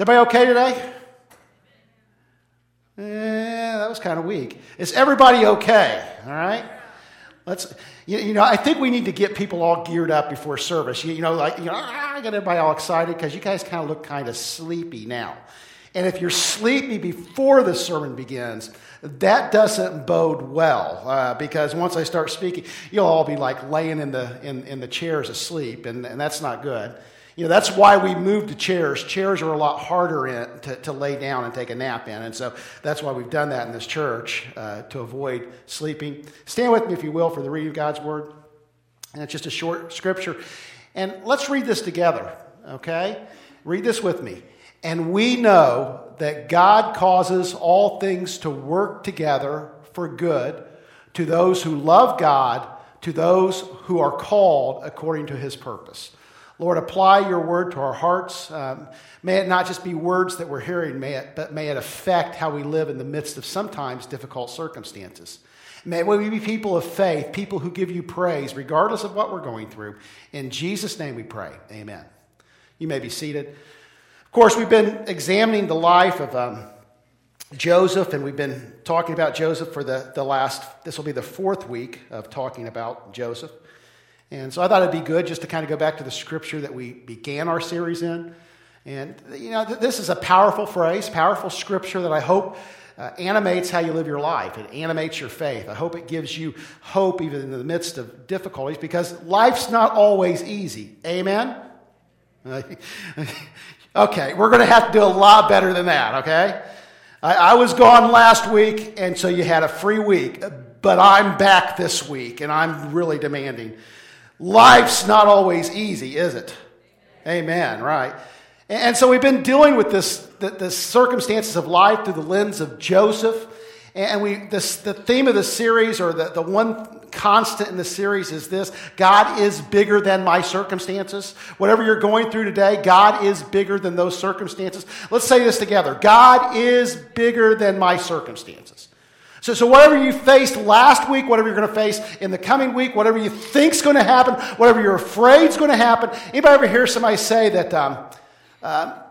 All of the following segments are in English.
Everybody okay today? Yeah, that was kind of weak. Is everybody okay? All right? Let's, you, you, know, I think we need to get people all geared up before service. You, you know, like, you know, ah, I got everybody all excited because you guys kind of look kind of sleepy now. And if you're sleepy before the sermon begins, that doesn't bode well uh, because once I start speaking, you'll all be like laying in the, in, in the chairs asleep, and, and that's not good. You know, that's why we moved to chairs. Chairs are a lot harder in, to, to lay down and take a nap in. And so that's why we've done that in this church uh, to avoid sleeping. Stand with me, if you will, for the reading of God's word. And it's just a short scripture. And let's read this together, okay? Read this with me. And we know that God causes all things to work together for good to those who love God, to those who are called according to his purpose. Lord, apply your word to our hearts. Um, may it not just be words that we're hearing, may it, but may it affect how we live in the midst of sometimes difficult circumstances. May we be people of faith, people who give you praise, regardless of what we're going through. In Jesus' name we pray. Amen. You may be seated. Of course, we've been examining the life of um, Joseph, and we've been talking about Joseph for the, the last, this will be the fourth week of talking about Joseph. And so I thought it'd be good just to kind of go back to the scripture that we began our series in. And, you know, th- this is a powerful phrase, powerful scripture that I hope uh, animates how you live your life. It animates your faith. I hope it gives you hope even in the midst of difficulties because life's not always easy. Amen? okay, we're going to have to do a lot better than that, okay? I, I was gone last week, and so you had a free week, but I'm back this week, and I'm really demanding. Life's not always easy, is it? Amen, right? And so we've been dealing with this, the, the circumstances of life through the lens of Joseph. And we, this, the theme of the series, or the, the one constant in the series, is this God is bigger than my circumstances. Whatever you're going through today, God is bigger than those circumstances. Let's say this together God is bigger than my circumstances. So, so whatever you faced last week, whatever you're going to face in the coming week, whatever you think's going to happen, whatever you're afraid is going to happen. Anybody ever hear somebody say that um, uh,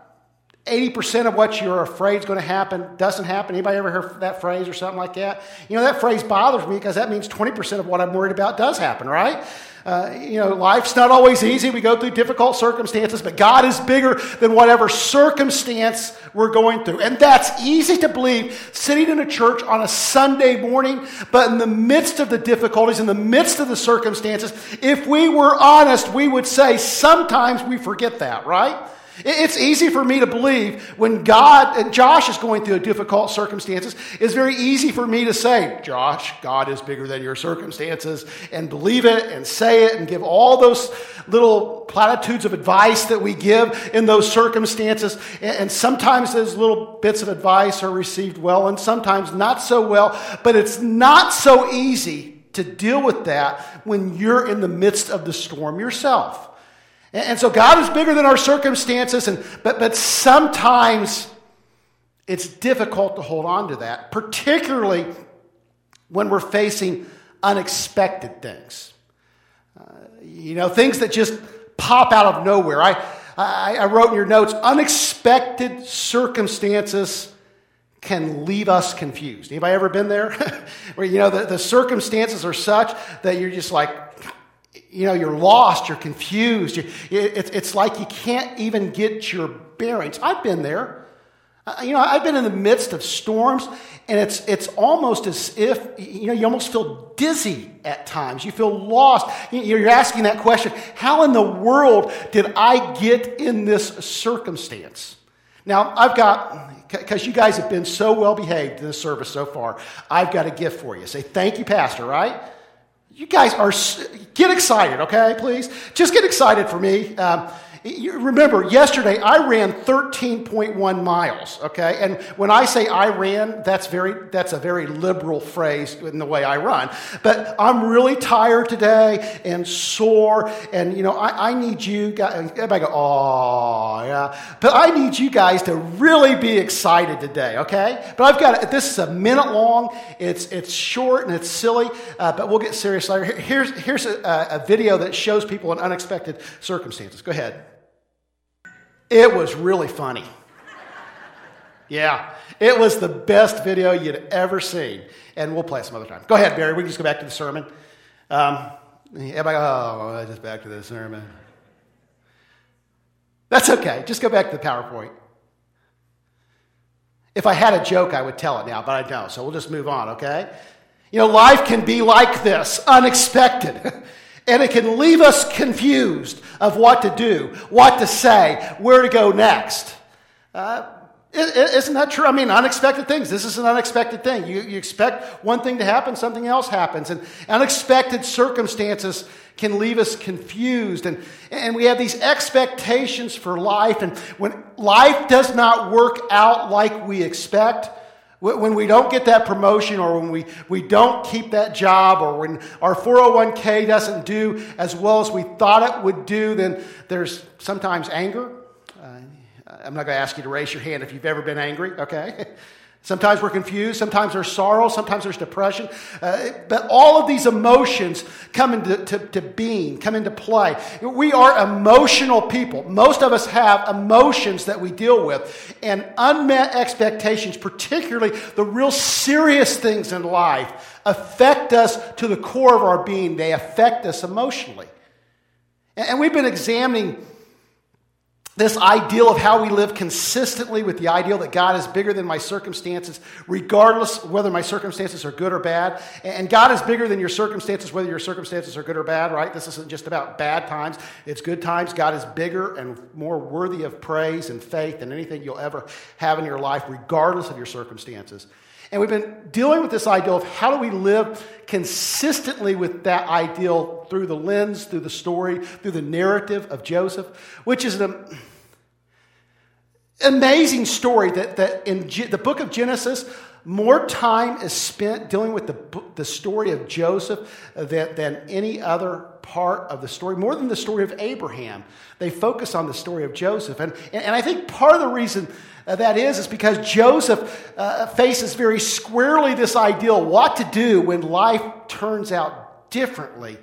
80% of what you're afraid is going to happen doesn't happen? Anybody ever hear that phrase or something like that? You know, that phrase bothers me because that means 20% of what I'm worried about does happen, right? Uh, you know, life's not always easy. We go through difficult circumstances, but God is bigger than whatever circumstance we're going through. And that's easy to believe sitting in a church on a Sunday morning, but in the midst of the difficulties, in the midst of the circumstances, if we were honest, we would say sometimes we forget that, right? It's easy for me to believe when God, and Josh is going through difficult circumstances, it's very easy for me to say, Josh, God is bigger than your circumstances, and believe it and say it and give all those little platitudes of advice that we give in those circumstances. And sometimes those little bits of advice are received well and sometimes not so well, but it's not so easy to deal with that when you're in the midst of the storm yourself. And so God is bigger than our circumstances, and, but, but sometimes it's difficult to hold on to that, particularly when we're facing unexpected things. Uh, you know, things that just pop out of nowhere. I, I, I wrote in your notes unexpected circumstances can leave us confused. Anybody ever been there? Where, you know, the, the circumstances are such that you're just like, you know, you're lost, you're confused. It's like you can't even get your bearings. I've been there. Uh, you know, I've been in the midst of storms, and it's, it's almost as if, you know, you almost feel dizzy at times. You feel lost. You're asking that question how in the world did I get in this circumstance? Now, I've got, because you guys have been so well behaved in this service so far, I've got a gift for you. Say, thank you, Pastor, right? You guys are, get excited, okay, please? Just get excited for me. Um, you remember, yesterday I ran 13.1 miles, okay? And when I say I ran, that's, very, that's a very liberal phrase in the way I run. But I'm really tired today and sore, and, you know, I, I need you guys, everybody go, oh, yeah. But I need you guys to really be excited today, okay? But I've got, this is a minute long, it's, it's short and it's silly, uh, but we'll get serious later. Here's, here's a, a video that shows people in unexpected circumstances. Go ahead. It was really funny. Yeah, it was the best video you'd ever seen. And we'll play some other time. Go ahead, Barry. We can just go back to the sermon. Um, everybody, oh, just back to the sermon. That's okay. Just go back to the PowerPoint. If I had a joke, I would tell it now, but I don't. So we'll just move on, okay? You know, life can be like this, unexpected. and it can leave us confused of what to do, what to say, where to go next. Uh, isn't that true? I mean, unexpected things. This is an unexpected thing. You, you expect one thing to happen, something else happens. And unexpected circumstances can leave us confused. And, and we have these expectations for life. And when life does not work out like we expect, when we don't get that promotion or when we, we don't keep that job or when our 401k doesn't do as well as we thought it would do, then there's sometimes anger. Uh, I'm not going to ask you to raise your hand if you've ever been angry, okay? Sometimes we're confused, sometimes there's sorrow, sometimes there's depression. Uh, but all of these emotions come into to, to being, come into play. We are emotional people. Most of us have emotions that we deal with, and unmet expectations, particularly the real serious things in life, affect us to the core of our being. They affect us emotionally. And we've been examining this ideal of how we live consistently with the ideal that God is bigger than my circumstances, regardless whether my circumstances are good or bad. And God is bigger than your circumstances, whether your circumstances are good or bad, right? This isn't just about bad times, it's good times. God is bigger and more worthy of praise and faith than anything you'll ever have in your life, regardless of your circumstances. And we've been dealing with this ideal of how do we live consistently with that ideal through the lens, through the story, through the narrative of Joseph, which is an amazing story that, that in the book of Genesis, more time is spent dealing with the, the story of Joseph than, than any other part of the story, more than the story of Abraham. They focus on the story of Joseph. And, and I think part of the reason that is, is because Joseph uh, faces very squarely this ideal what to do when life turns out differently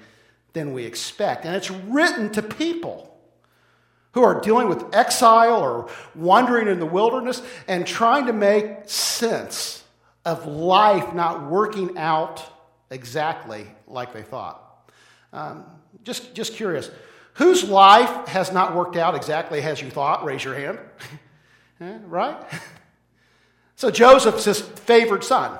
than we expect. And it's written to people who are dealing with exile or wandering in the wilderness and trying to make sense of life not working out exactly like they thought. Um, just, just curious. Whose life has not worked out exactly as you thought? Raise your hand. right? So Joseph's his favored son.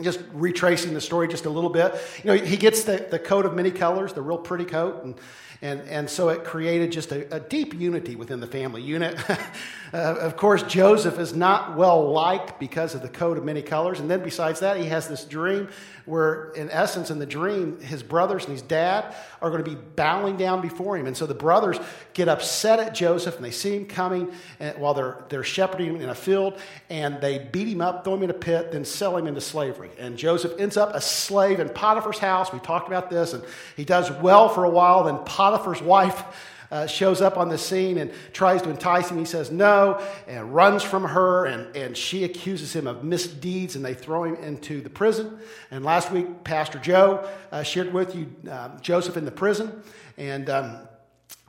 Just retracing the story just a little bit. You know, he gets the, the coat of many colors, the real pretty coat, and and, and so it created just a, a deep unity within the family unit. uh, of course, Joseph is not well liked because of the coat of many colors. And then, besides that, he has this dream where, in essence, in the dream, his brothers and his dad are going to be bowing down before him. And so the brothers get upset at Joseph and they see him coming uh, while they're, they're shepherding him in a field and they beat him up, throw him in a pit, then sell him into slavery. And Joseph ends up a slave in Potiphar's house. We talked about this, and he does well for a while. Then Potiphar Potiphar's wife uh, shows up on the scene and tries to entice him. He says no and runs from her, and, and she accuses him of misdeeds, and they throw him into the prison. And last week, Pastor Joe uh, shared with you um, Joseph in the prison, and um,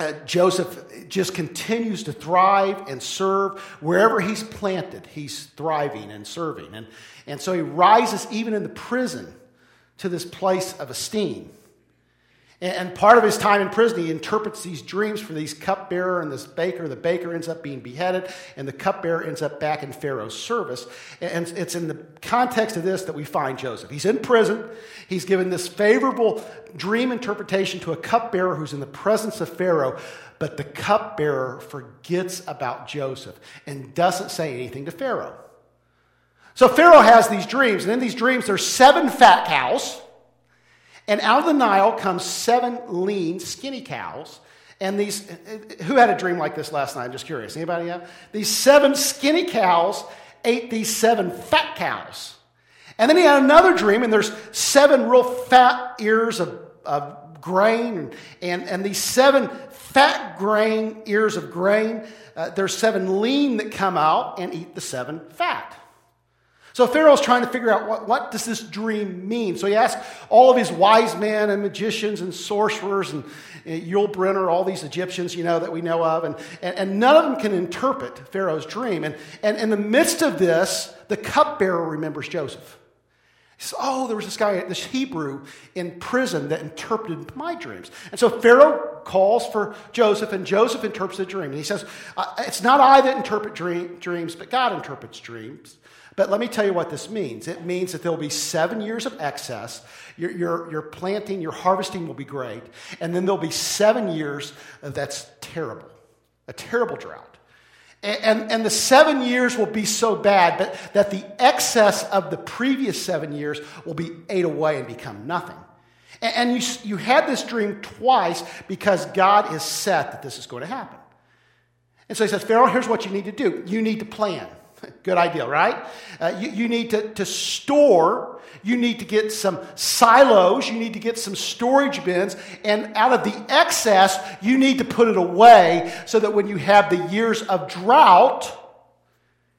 uh, Joseph just continues to thrive and serve wherever he's planted. He's thriving and serving, and, and so he rises even in the prison to this place of esteem. And part of his time in prison, he interprets these dreams for these cupbearer and this baker. The baker ends up being beheaded, and the cupbearer ends up back in Pharaoh's service. And it's in the context of this that we find Joseph. He's in prison. He's given this favorable dream interpretation to a cupbearer who's in the presence of Pharaoh, but the cupbearer forgets about Joseph and doesn't say anything to Pharaoh. So Pharaoh has these dreams, and in these dreams, there's seven fat cows and out of the Nile comes seven lean, skinny cows. And these, who had a dream like this last night? I'm just curious. Anybody have? These seven skinny cows ate these seven fat cows. And then he had another dream, and there's seven real fat ears of, of grain. And, and these seven fat grain ears of grain, uh, there's seven lean that come out and eat the seven fat. So Pharaoh's trying to figure out what, what does this dream mean. So he asks all of his wise men and magicians and sorcerers and, and Yul Brynner, all these Egyptians, you know, that we know of, and, and, and none of them can interpret Pharaoh's dream. And, and in the midst of this, the cupbearer remembers Joseph. He says, Oh, there was this guy, this Hebrew in prison that interpreted my dreams. And so Pharaoh calls for Joseph, and Joseph interprets the dream. And he says, It's not I that interpret dream, dreams, but God interprets dreams. But let me tell you what this means. It means that there will be seven years of excess. Your, your, your planting, your harvesting will be great. And then there'll be seven years that's terrible, a terrible drought. And, and, and, the seven years will be so bad but that the excess of the previous seven years will be ate away and become nothing. And, and you, you had this dream twice because God is set that this is going to happen. And so he says, Pharaoh, here's what you need to do. You need to plan. Good idea, right? Uh, you, you need to, to store, you need to get some silos, you need to get some storage bins, and out of the excess, you need to put it away so that when you have the years of drought,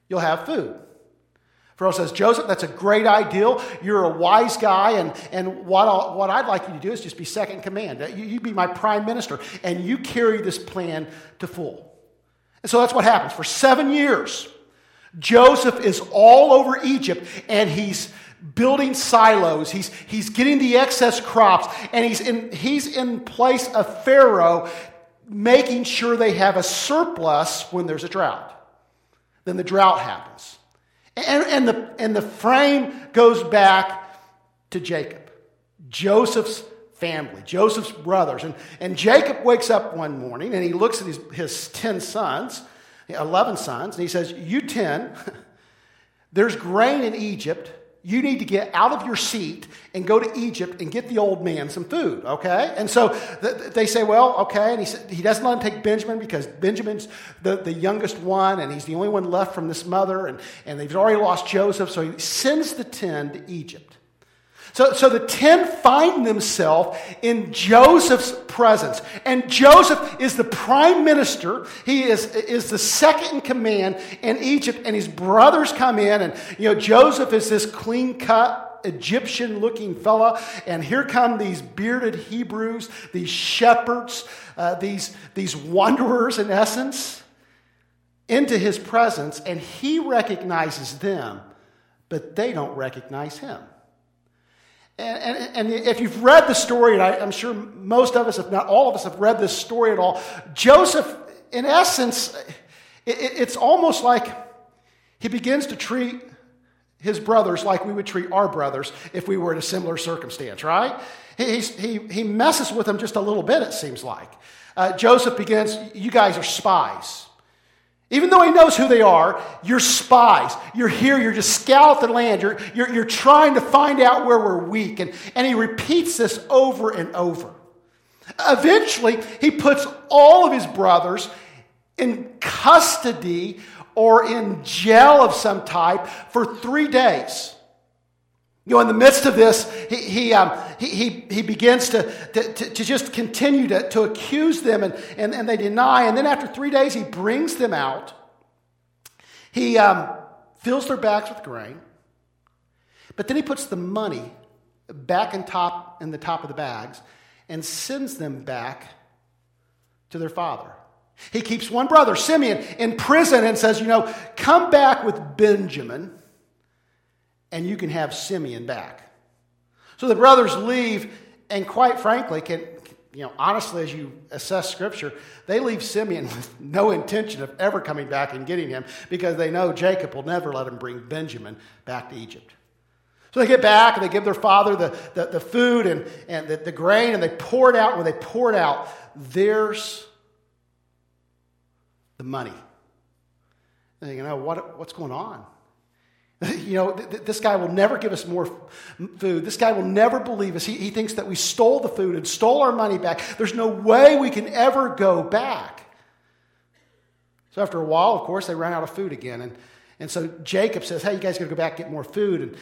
you'll have food. Pharaoh says, Joseph, that's a great ideal. You're a wise guy, and, and what, I'll, what I'd like you to do is just be second command. You, you be my prime minister, and you carry this plan to full. And so that's what happens. For seven years, Joseph is all over Egypt and he's building silos. He's, he's getting the excess crops and he's in, he's in place of Pharaoh, making sure they have a surplus when there's a drought. Then the drought happens. And, and, the, and the frame goes back to Jacob, Joseph's family, Joseph's brothers. And, and Jacob wakes up one morning and he looks at his, his 10 sons 11 sons, and he says, You 10, there's grain in Egypt. You need to get out of your seat and go to Egypt and get the old man some food, okay? And so th- they say, Well, okay. And he, sa- he doesn't let him take Benjamin because Benjamin's the, the youngest one, and he's the only one left from this mother, and, and they've already lost Joseph. So he sends the 10 to Egypt. So, so the ten find themselves in Joseph's presence. And Joseph is the prime minister. He is, is the second in command in Egypt. And his brothers come in. And, you know, Joseph is this clean cut, Egyptian looking fella. And here come these bearded Hebrews, these shepherds, uh, these, these wanderers in essence, into his presence. And he recognizes them, but they don't recognize him. And, and, and, if you've read the story, and I, am sure most of us, if not all of us, have read this story at all, Joseph, in essence, it, it's almost like he begins to treat his brothers like we would treat our brothers if we were in a similar circumstance, right? He, he, he messes with them just a little bit, it seems like. Uh, Joseph begins, You guys are spies. Even though he knows who they are, you're spies. You're here, you're just scout the land. You're, you're, you're trying to find out where we're weak. And, and he repeats this over and over. Eventually, he puts all of his brothers in custody or in jail of some type for three days. You know, in the midst of this, he, he, um, he, he, he, begins to, to, to, just continue to, to accuse them, and, and, and they deny. And then after three days, he brings them out. He um, fills their bags with grain, but then he puts the money back in, top, in the top of the bags and sends them back to their father. He keeps one brother, Simeon, in prison and says, You know, come back with Benjamin and you can have Simeon back. So the brothers leave, and quite frankly, can, you know, honestly, as you assess scripture, they leave Simeon with no intention of ever coming back and getting him because they know Jacob will never let him bring Benjamin back to Egypt. So they get back and they give their father the, the, the food and, and the, the grain and they pour it out. When they pour it out, there's the money. And you know, what, what's going on? You know, th- this guy will never give us more f- food. This guy will never believe us. He, he thinks that we stole the food and stole our money back. There's no way we can ever go back. So after a while, of course, they ran out of food again. And, and so Jacob says, Hey, you guys got to go back and get more food. And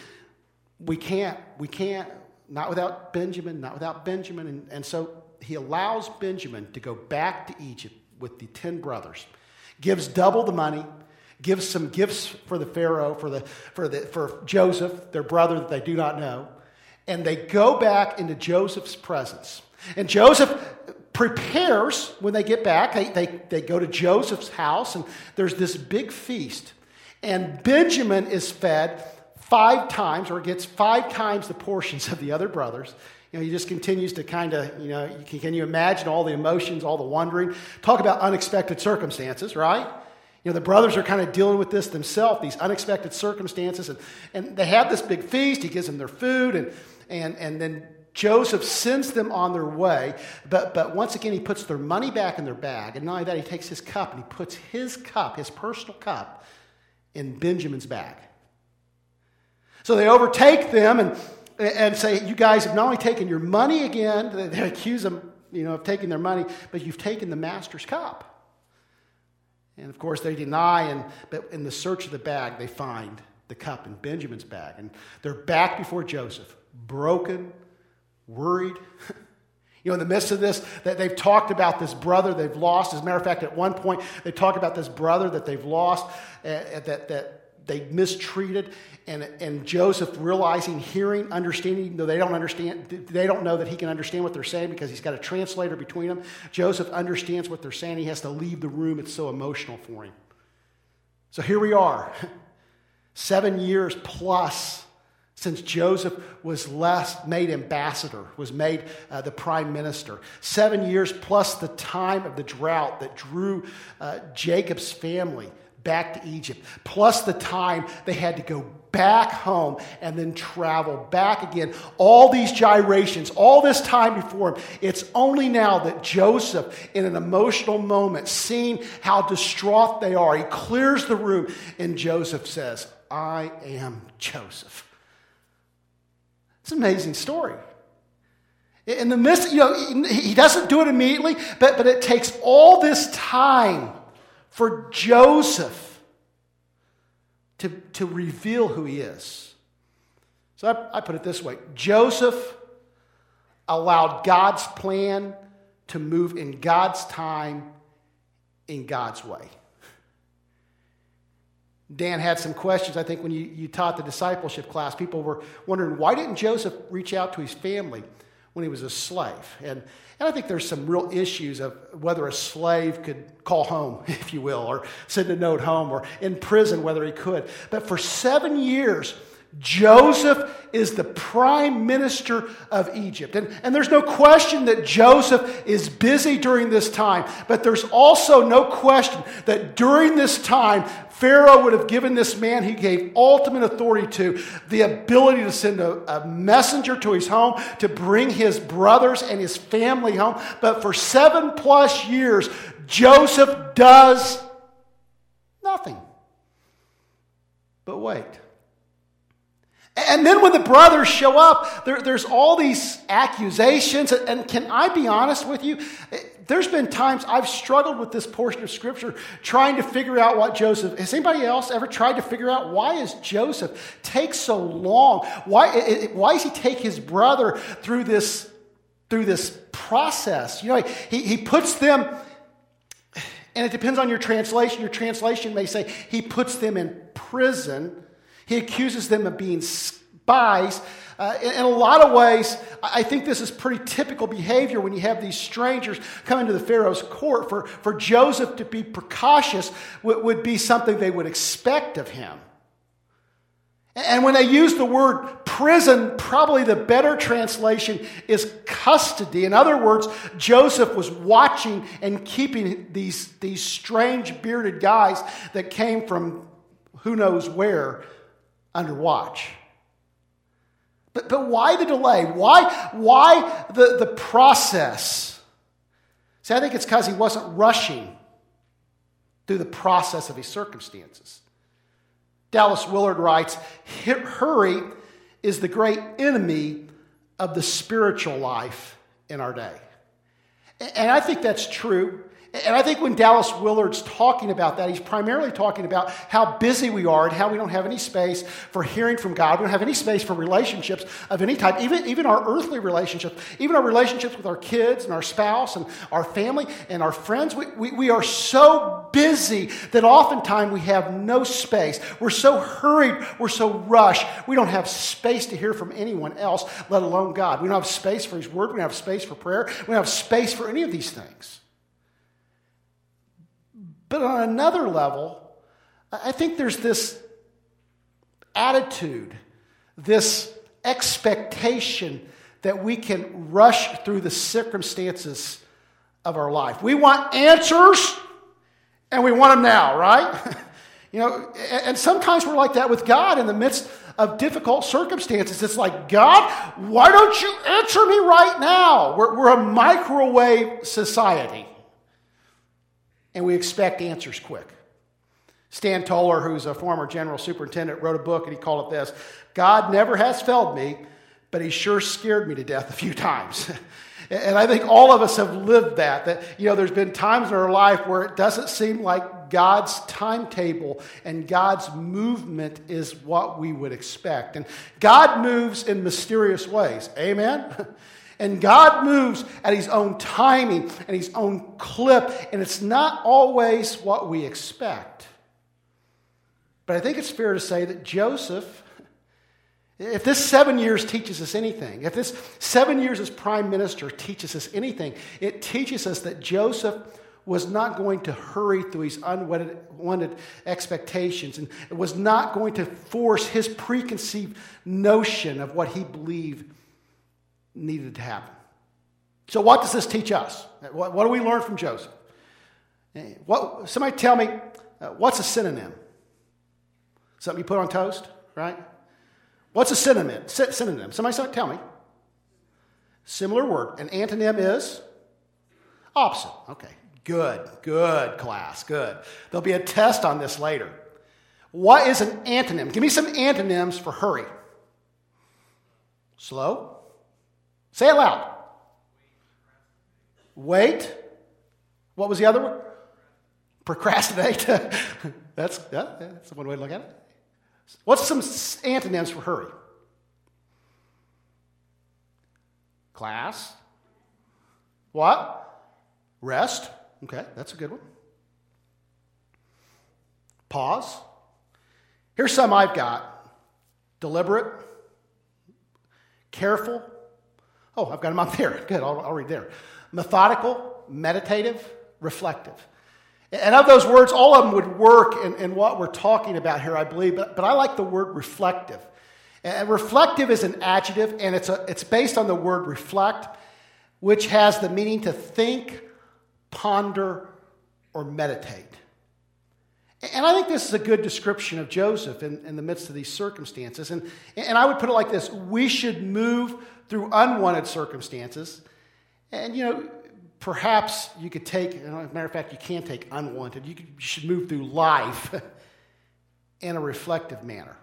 we can't, we can't, not without Benjamin, not without Benjamin. And, and so he allows Benjamin to go back to Egypt with the 10 brothers, gives double the money gives some gifts for the Pharaoh, for, the, for, the, for Joseph, their brother that they do not know. And they go back into Joseph's presence. And Joseph prepares when they get back. They, they, they go to Joseph's house, and there's this big feast. And Benjamin is fed five times, or gets five times the portions of the other brothers. You know, he just continues to kind of, you know, can, can you imagine all the emotions, all the wondering? Talk about unexpected circumstances, right? You know, the brothers are kind of dealing with this themselves, these unexpected circumstances. And, and they have this big feast. He gives them their food. And, and, and then Joseph sends them on their way, but, but once again, he puts their money back in their bag. And not only that, he takes his cup and he puts his cup, his personal cup, in Benjamin's bag. So they overtake them and, and say, You guys have not only taken your money again, they accuse them you know, of taking their money, but you've taken the master's cup. And of course, they deny, and, but in the search of the bag, they find the cup in Benjamin's bag. And they're back before Joseph, broken, worried. You know, in the midst of this, that they've talked about this brother they've lost. As a matter of fact, at one point, they talk about this brother that they've lost, uh, that, that they mistreated. And, and Joseph realizing, hearing, understanding, though they don't understand, they don't know that he can understand what they're saying because he's got a translator between them. Joseph understands what they're saying. He has to leave the room. It's so emotional for him. So here we are, seven years plus since Joseph was last made ambassador, was made uh, the prime minister. Seven years plus the time of the drought that drew uh, Jacob's family back to Egypt, plus the time they had to go back home and then travel back again. All these gyrations, all this time before him. It's only now that Joseph, in an emotional moment, seeing how distraught they are, he clears the room and Joseph says, I am Joseph. It's an amazing story. In the midst, you know, he doesn't do it immediately, but, but it takes all this time for Joseph to, to reveal who he is. So I, I put it this way Joseph allowed God's plan to move in God's time, in God's way. Dan had some questions, I think, when you, you taught the discipleship class. People were wondering why didn't Joseph reach out to his family when he was a slave? And, and I think there's some real issues of whether a slave could call home, if you will, or send a note home, or in prison, whether he could. But for seven years, Joseph is the prime minister of Egypt. And, and there's no question that Joseph is busy during this time, but there's also no question that during this time, Pharaoh would have given this man he gave ultimate authority to the ability to send a, a messenger to his home to bring his brothers and his family home. But for seven plus years, Joseph does nothing. But wait. And then when the brothers show up, there, there's all these accusations. And can I be honest with you? There's been times I've struggled with this portion of scripture trying to figure out what Joseph. Has anybody else ever tried to figure out why is Joseph take so long? Why, why does he take his brother through this, through this process? You know, he, he puts them, and it depends on your translation. Your translation may say he puts them in prison he accuses them of being spies. Uh, in, in, a lot of ways, I think this is pretty typical behavior when you have these strangers coming to the Pharaoh's court. For, for Joseph to be precautious would, would be something they would expect of him. And when they use the word prison, probably the better translation is custody. In other words, Joseph was watching and keeping these, these strange bearded guys that came from who knows where under watch. But, but why the delay? Why, why the, the process? See, I think it's because he wasn't rushing through the process of his circumstances. Dallas Willard writes Hurry is the great enemy of the spiritual life in our day. And I think that's true. And I think when Dallas Willard's talking about that, he's primarily talking about how busy we are and how we don't have any space for hearing from God. We don't have any space for relationships of any type, even, even our earthly relationships, even our relationships with our kids and our spouse and our family and our friends. We, we, we are so busy that oftentimes we have no space. We're so hurried, we're so rushed, we don't have space to hear from anyone else, let alone God. We don't have space for His Word, we don't have space for prayer, we don't have space for any of these things. But on another level, I think there's this attitude, this expectation that we can rush through the circumstances of our life. We want answers and we want them now, right? you know, and sometimes we're like that with God in the midst of difficult circumstances. It's like, God, why don't you answer me right now? We're, we're a microwave society and we expect answers quick. Stan Toller, who's a former general superintendent, wrote a book and he called it this God never has failed me, but he sure scared me to death a few times. and I think all of us have lived that. That, you know, there's been times in our life where it doesn't seem like God's timetable and God's movement is what we would expect. And God moves in mysterious ways. Amen? And God moves at his own timing and his own clip, and it's not always what we expect. But I think it's fair to say that Joseph, if this seven years teaches us anything, if this seven years as prime minister teaches us anything, it teaches us that Joseph was not going to hurry through his unwanted expectations and was not going to force his preconceived notion of what he believed needed to happen. So, what does this teach us? What, what do we learn from Joseph? What, somebody tell me, uh, what's a synonym? Something you put on toast, right? What's a synonym? Sy- synonym. Somebody tell me. Similar word. An antonym is opposite. Okay. Good, good, class, good. There'll be a test on this later. What is an antonym? Give me some antonyms for hurry. Slow, Say it loud. Wait. What was the other one? Procrastinate. that's, yeah, that's one way to look at it. What's some antonyms for hurry? Class. What? Rest. Okay, that's a good one. Pause. Here's some I've got deliberate, careful, Oh, I've got them up there. Good, I'll, I'll read there. Methodical, meditative, reflective. And of those words, all of them would work in, in what we're talking about here, I believe, but, but I like the word reflective. And reflective is an adjective, and it's, a, it's based on the word reflect, which has the meaning to think, ponder, or meditate. And I think this is a good description of Joseph in, in the midst of these circumstances. And, and I would put it like this we should move through unwanted circumstances. And, you know, perhaps you could take, as a matter of fact, you can take unwanted. You, could, you should move through life in a reflective manner.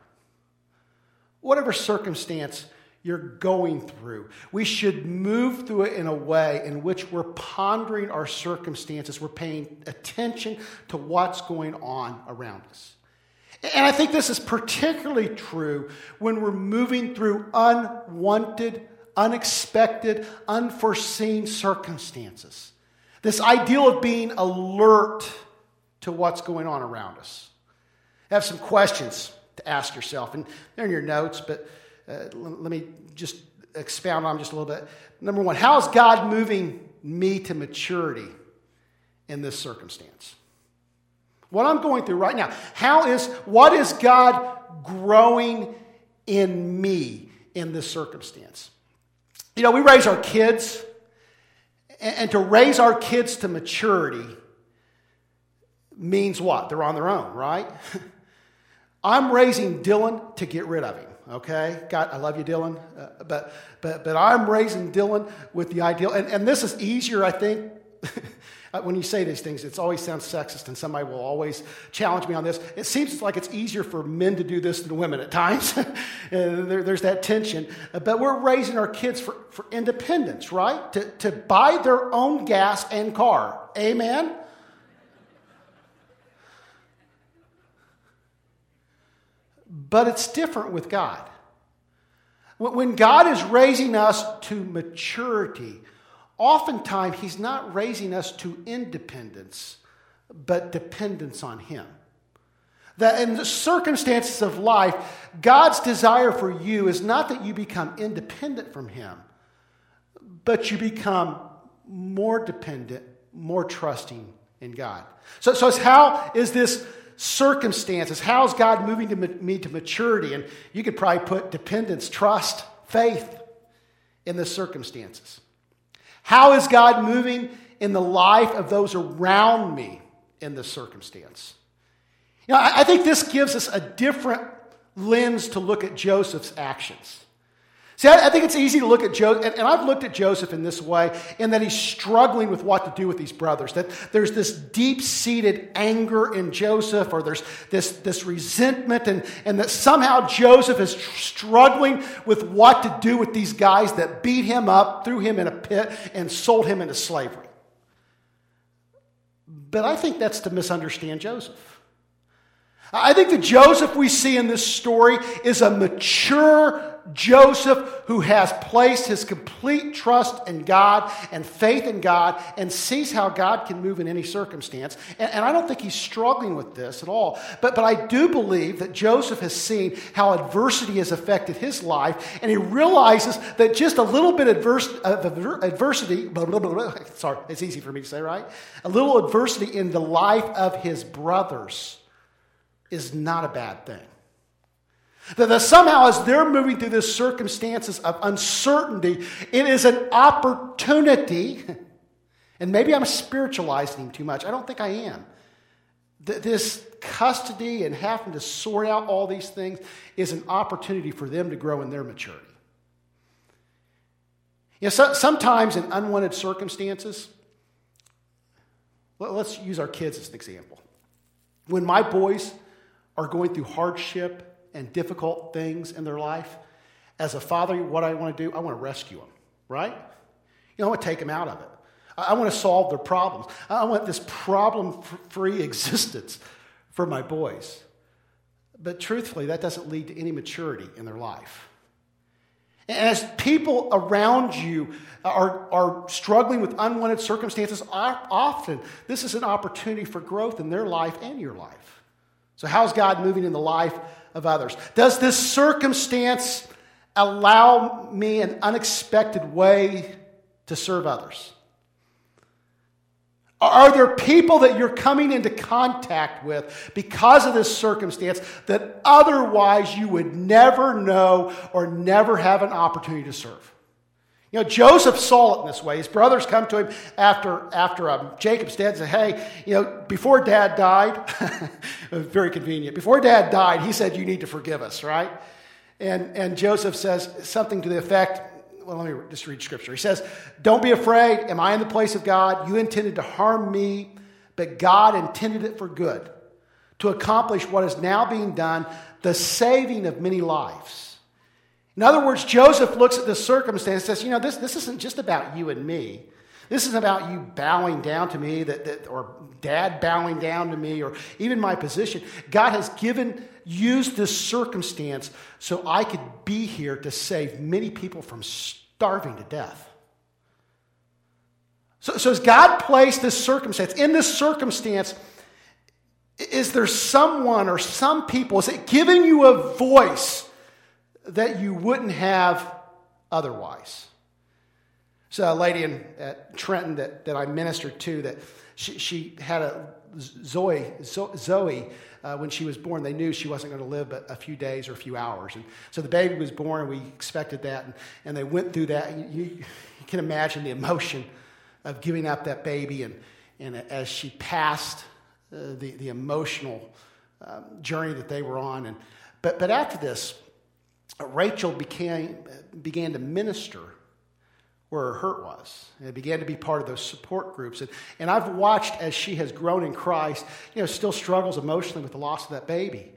Whatever circumstance you're going through, we should move through it in a way in which we're pondering our circumstances. We're paying attention to what's going on around us. And I think this is particularly true when we're moving through unwanted, unexpected, unforeseen circumstances. This ideal of being alert to what's going on around us. I have some questions to ask yourself, and they're in your notes, but uh, let me just expound on them just a little bit. Number one, how is God moving me to maturity in this circumstance? What I'm going through right now. How is, what is God growing in me in this circumstance? You know, we raise our kids, and to raise our kids to maturity means what? They're on their own, right? I'm raising Dylan to get rid of him. Okay, God, I love you, Dylan, uh, but but but I'm raising Dylan with the ideal, and, and this is easier, I think. Uh, when you say these things, it always sounds sexist, and somebody will always challenge me on this. It seems like it's easier for men to do this than women at times. there, there's that tension. Uh, but we're raising our kids for, for independence, right? To, to buy their own gas and car. Amen? But it's different with God. When God is raising us to maturity, oftentimes He's not raising us to independence, but dependence on Him. That in the circumstances of life, God's desire for you is not that you become independent from Him, but you become more dependent, more trusting in God. So, so how is this circumstances? How is God moving to me to maturity? And you could probably put dependence, trust, faith in the circumstances. How is God moving in the life of those around me in this circumstance? You know, I, I think this gives us a different lens to look at Joseph's actions. See, I, I think it's easy to look at Joseph, and, and, I've looked at Joseph in this way, in that he's struggling with what to do with these brothers. That there's this deep seated anger in Joseph, or there's this, this resentment, and, and that somehow Joseph is struggling with what to do with these guys that beat him up, threw him in a pit, and sold him into slavery. But I think that's to misunderstand Joseph. I think the Joseph we see in this story is a mature Joseph who has placed his complete trust in God and faith in God and sees how God can move in any circumstance. And, and, I don't think he's struggling with this at all. But, but I do believe that Joseph has seen how adversity has affected his life, and he realizes that just a little bit adverse, of adversity, blah, blah, blah, sorry, it's easy for me to say, right? A little adversity in the life of his brothers is not a bad thing. That, that somehow, as they're moving through this circumstances of uncertainty, it is an opportunity. And maybe I'm spiritualizing him too much. I don't think I am. That this custody and having to sort out all these things is an opportunity for them to grow in their maturity. You know, so, sometimes in unwanted circumstances, let's use our kids as an example. When my boys are going through hardship and difficult things in their life, as a father, what I want to do, I want to rescue them, right? You know, I want to take them out of it. I want to solve their problems. I want this problem free existence for my boys. But truthfully, that doesn't lead to any maturity in their life. And as people around you are, are struggling with unwanted circumstances, often this is an opportunity for growth in their life and your life. So, how's God moving in the life of others? Does this circumstance allow me an unexpected way to serve others? Are there people that you're coming into contact with because of this circumstance that otherwise you would never know or never have an opportunity to serve? You know, Joseph saw it in this way. His brothers come to him after, after um, Jacob's dead and say, Hey, you know, before dad died, very convenient, before dad died, he said, You need to forgive us, right? And, and Joseph says something to the effect, well, let me just read scripture. He says, Don't be afraid. Am I in the place of God? You intended to harm me, but God intended it for good, to accomplish what is now being done, the saving of many lives. In other words, Joseph looks at the circumstance and says, You know, this, this isn't just about you and me. This isn't about you bowing down to me, that, that, or dad bowing down to me, or even my position. God has given, used this circumstance so I could be here to save many people from starving to death. So, so as God placed this circumstance, in this circumstance, is there someone or some people, is it giving you a voice? That you wouldn't have otherwise. So, a lady in, at Trenton that, that I ministered to, that she, she had a Zoe, Zoe uh, when she was born, they knew she wasn't going to live but a few days or a few hours. And so the baby was born, and we expected that, and, and they went through that. You, you, can imagine the emotion of giving up that baby, and, and as she passed, uh, the, the emotional um, journey that they were on. And, but, but after this, Rachel became, began to minister where her hurt was. And it began to be part of those support groups. And, and I've watched as she has grown in Christ, you know, still struggles emotionally with the loss of that baby.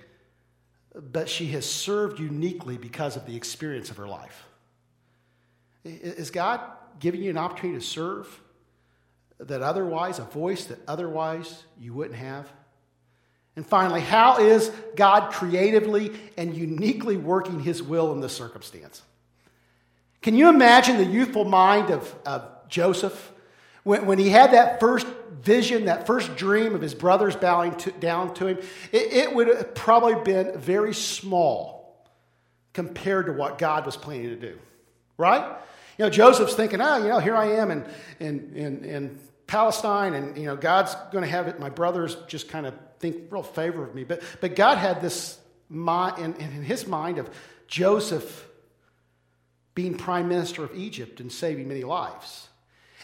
But she has served uniquely because of the experience of her life. Is God giving you an opportunity to serve that otherwise, a voice that otherwise you wouldn't have? And finally, how is God creatively and uniquely working his will in this circumstance? Can you imagine the youthful mind of, of Joseph when, when he had that first vision, that first dream of his brothers bowing to, down to him? It, it would have probably been very small compared to what God was planning to do, right? You know, Joseph's thinking, oh, you know, here I am in, in, in, in Palestine, and, you know, God's going to have it. My brothers just kind of think real favor of me. But, but God had this in, in his mind of Joseph being prime minister of Egypt and saving many lives.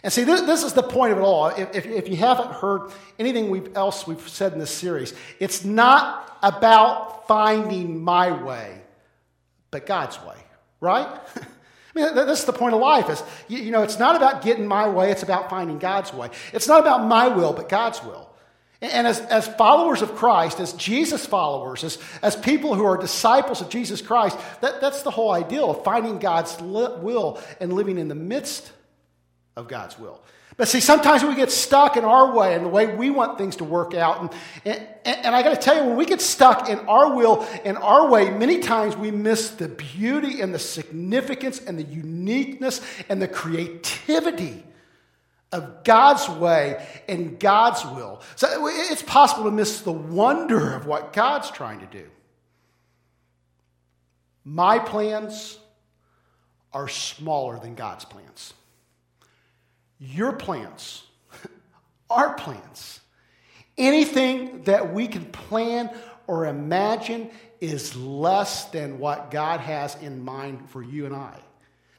And see, this, this is the point of it all. If, if, if you haven't heard anything we've, else we've said in this series, it's not about finding my way, but God's way, right? I mean, that's the point of life. Is you, know, it's not about getting my way; it's about finding God's way. It's not about my will, but God's will. And as, as followers of Christ, as Jesus followers, as, as people who are disciples of Jesus Christ, that, that's the whole ideal of finding God's will and living in the midst of God's will. But see, sometimes we get stuck in our way and the way we want things to work out. And, and, and I got to tell you, when we get stuck in our will and our way, many times we miss the beauty and the significance and the uniqueness and the creativity of God's way and God's will. So it's possible to miss the wonder of what God's trying to do. My plans are smaller than God's plans. Your plans, our plans, anything that we can plan or imagine is less than what God has in mind for you and I.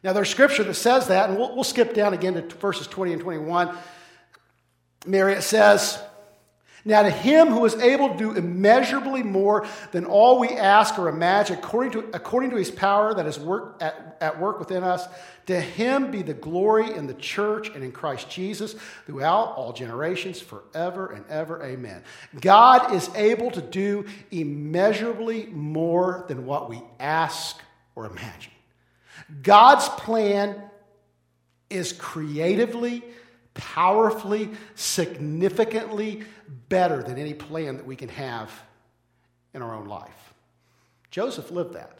Now, there's scripture that says that, and we'll, we'll skip down again to verses 20 and 21. Mary, it says, Now to him who is able to do immeasurably more than all we ask or imagine, according to, according to his power that is work, at, at work within us, to him be the glory in the church and in Christ Jesus throughout all generations, forever and ever. Amen. God is able to do immeasurably more than what we ask or imagine. God's plan is creatively, powerfully, significantly better than any plan that we can have in our own life. Joseph lived that.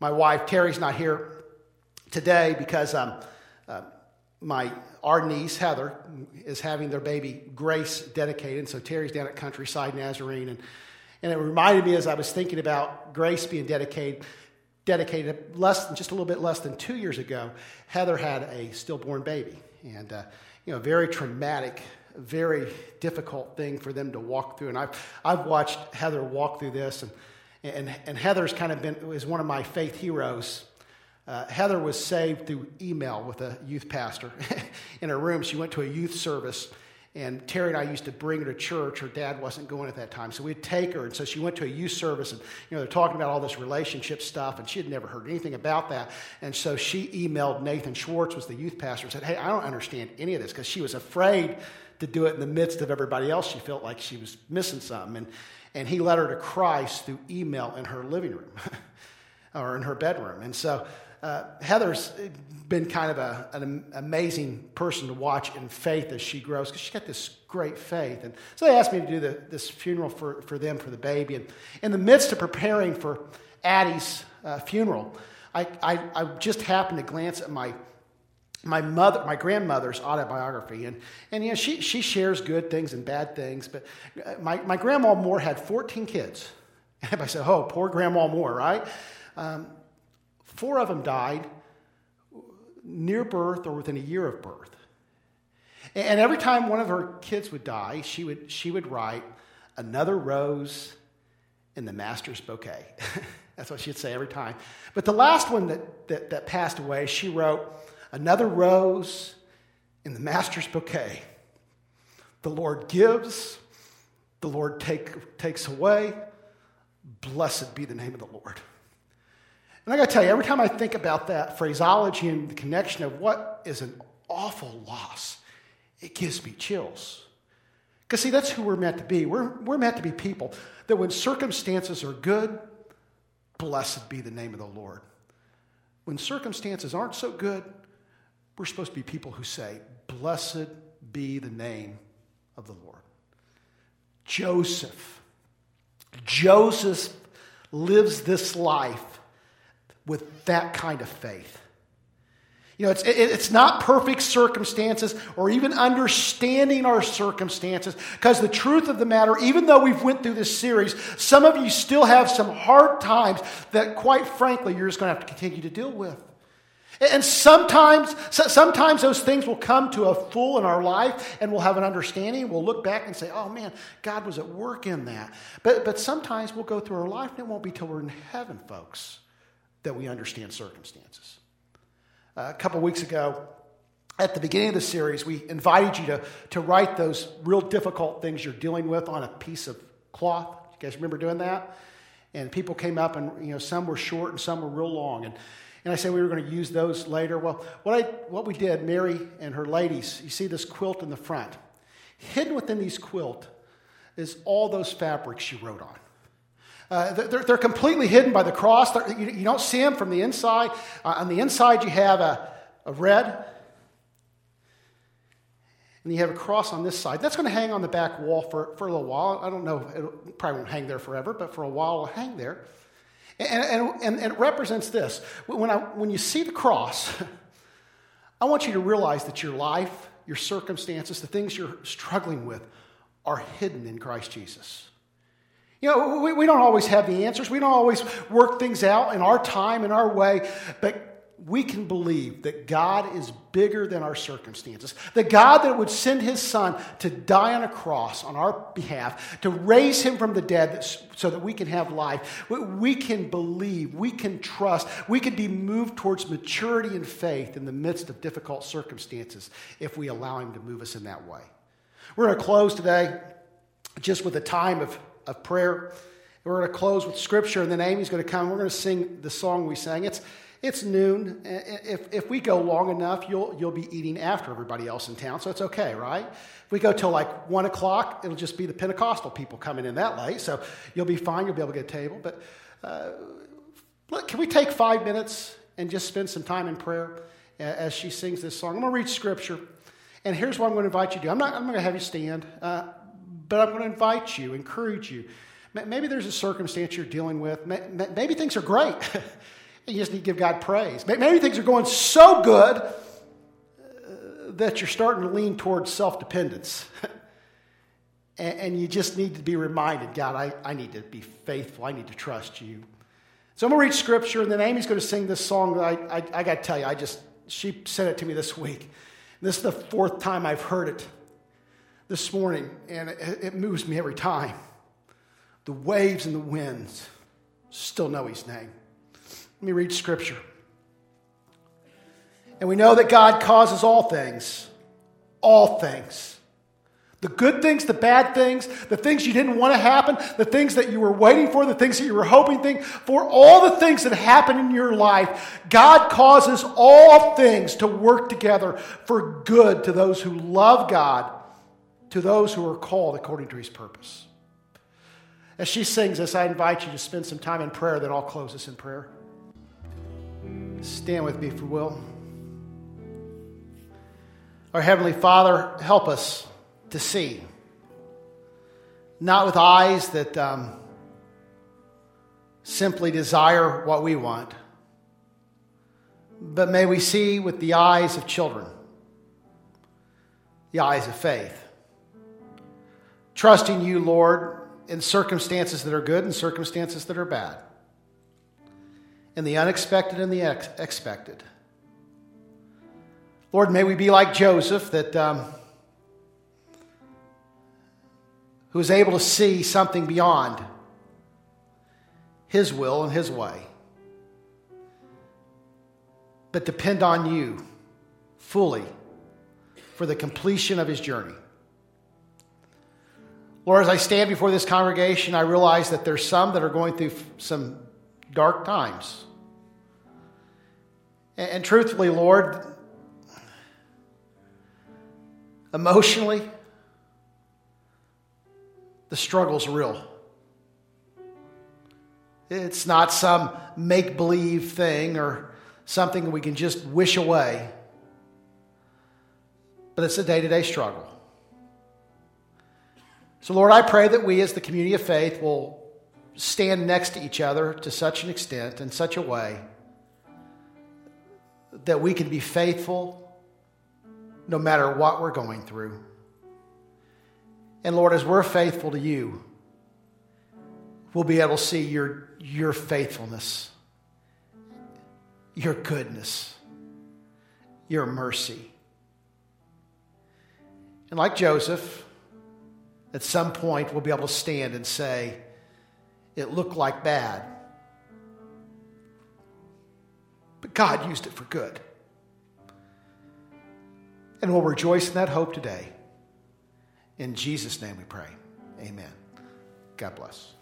My wife, Terry's not here today because um, uh, my, our niece, Heather, is having their baby Grace dedicated. So Terry's down at Countryside Nazarene. And, and it reminded me as I was thinking about Grace being dedicated dedicated less than just a little bit less than two years ago, Heather had a stillborn baby, and uh, you know, very traumatic, very difficult thing for them to walk through. And I've I've watched Heather walk through this, and and and Heather's kind of been is one of my faith heroes. Uh, Heather was saved through email with a youth pastor in her room. She went to a youth service and Terry and I used to bring her to church. Her dad wasn't going at that time. So we'd take her. And so she went to a youth service and, you know, they're talking about all this relationship stuff. And she had never heard anything about that. And so she emailed Nathan Schwartz, was the youth pastor, and said, Hey, I don't understand any of this because she was afraid to do it in the midst of everybody else. She felt like she was missing something. And, and he led her to Christ through email in her living room or in her bedroom. And so uh, Heather's been kind of a, an amazing person to watch in faith as she grows because she's got this great faith. And so they asked me to do the, this funeral for, for them, for the baby. And in the midst of preparing for Addie's uh, funeral, I, I, I, just happened to glance at my, my, mother, my grandmother's autobiography. And, and you know, she, she shares good things and bad things. But uh, my, my grandma Moore had 14 kids. And I said, oh, poor Grandma Moore, right? Um, Four of them died near birth or within a year of birth. And every time one of her kids would die, she would, she would write, another rose in the master's bouquet. That's what she'd say every time. But the last one that, that, that passed away, she wrote, another rose in the master's bouquet. The Lord gives, the Lord take, takes away. Blessed be the name of the Lord. And I got to tell you, every time I think about that phraseology and the connection of what is an awful loss, it gives me chills. Because, see, that's who we're meant to be. We're, we're meant to be people that when circumstances are good, blessed be the name of the Lord. When circumstances aren't so good, we're supposed to be people who say, Blessed be the name of the Lord. Joseph. Joseph lives this life with that kind of faith. You know, it's, it's not perfect circumstances or even understanding our circumstances because the truth of the matter, even though we've went through this series, some of you still have some hard times that quite frankly you're just going to have to continue to deal with. And sometimes, sometimes those things will come to a full in our life and we'll have an understanding. We'll look back and say, oh man, God was at work in that. But, but sometimes we'll go through our life and it won't be till we're in heaven, folks, that we understand circumstances. Uh, a couple weeks ago, at the beginning of the series, we invited you to, to write those real difficult things you're dealing with on a piece of cloth. You guys remember doing that? And people came up, and you know, some were short and some were real long. And and I said we were going to use those later. Well, what, I, what we did, Mary and her ladies, you see this quilt in the front. Hidden within these quilt is all those fabrics she wrote on. Uh, they're, they're, completely hidden by the cross. You, don't see them from the inside. Uh, on the inside, you have a, a red, and you have a cross on this side. That's going to hang on the back wall for, for a little while. I don't know, it probably won't hang there forever, but for a while it'll hang there. And, and, and, it represents this. When, I, when you see the cross, I want you to realize that your life, your circumstances, the things you're struggling with are hidden in Christ Jesus. You know, we, we don't always have the answers. We don't always work things out in our time, in our way. But we can believe that God is bigger than our circumstances. The God that would send his son to die on a cross on our behalf, to raise him from the dead so that we can have life. We can believe, we can trust, we can be moved towards maturity and faith in the midst of difficult circumstances if we allow him to move us in that way. We're going to close today just with a time of, of prayer. We're going to close with scripture, and then Amy's going to come. We're going to sing the song we sang. It's it's noon. If, if we go long enough, you'll, you'll be eating after everybody else in town, so it's okay, right? If we go till like 1 o'clock, it'll just be the Pentecostal people coming in that late, so you'll be fine. You'll be able to get a table. But uh, look, can we take five minutes and just spend some time in prayer as she sings this song? I'm going to read scripture, and here's what I'm going to invite you to do. I'm not, I'm going to have you stand, uh, but I'm going to invite you, encourage you. Maybe there's a circumstance you're dealing with. Maybe things are great. You just need to give God praise. Maybe things are going so good uh, that you're starting to lean towards self dependence. and, you just need to be reminded God, I, I need to be faithful. I need to trust you. So I'm going to read scripture, and then Amy's going to sing this song that I, I, I got to tell you, I just, she sent it to me this week. This is the fourth time I've heard it this morning, and it, it moves me every time. The waves and the winds still know his name. Let me read scripture. And we know that God causes all things, all things. The good things, the bad things, the things you didn't want to happen, the things that you were waiting for, the things that you were hoping for, all the things that happen in your life, God causes all things to work together for good to those who love God, to those who are called according to his purpose. As she sings this, I invite you to spend some time in prayer, then I'll close this in prayer. Stand with me, if you will. Our Heavenly Father, help us to see, not with eyes that um, simply desire what we want, but may we see with the eyes of children, the eyes of faith. Trusting you, Lord, in circumstances that are good and circumstances that are bad in the unexpected and the ex- expected. Lord, may we be like Joseph, that um, who is able to see something beyond his will and his way, but depend on you fully for the completion of his journey. Lord, as I stand before this congregation, I realize that there's some that are going through some dark times. And, and truthfully, Lord, emotionally, the struggle's real. It's not some make believe thing or something we can just wish away, but it's a day to day struggle. So, Lord, I pray that we as the community of faith will stand next to each other to such an extent, in such a way, that we can be faithful no matter what we're going through. And Lord, as we're faithful to you, we'll be able to see your, your faithfulness, your goodness, your mercy. And like Joseph, at some point we'll be able to stand and say, it looked like bad, but God used it for good. And we'll rejoice in that hope today. In Jesus' name we pray. Amen. God bless.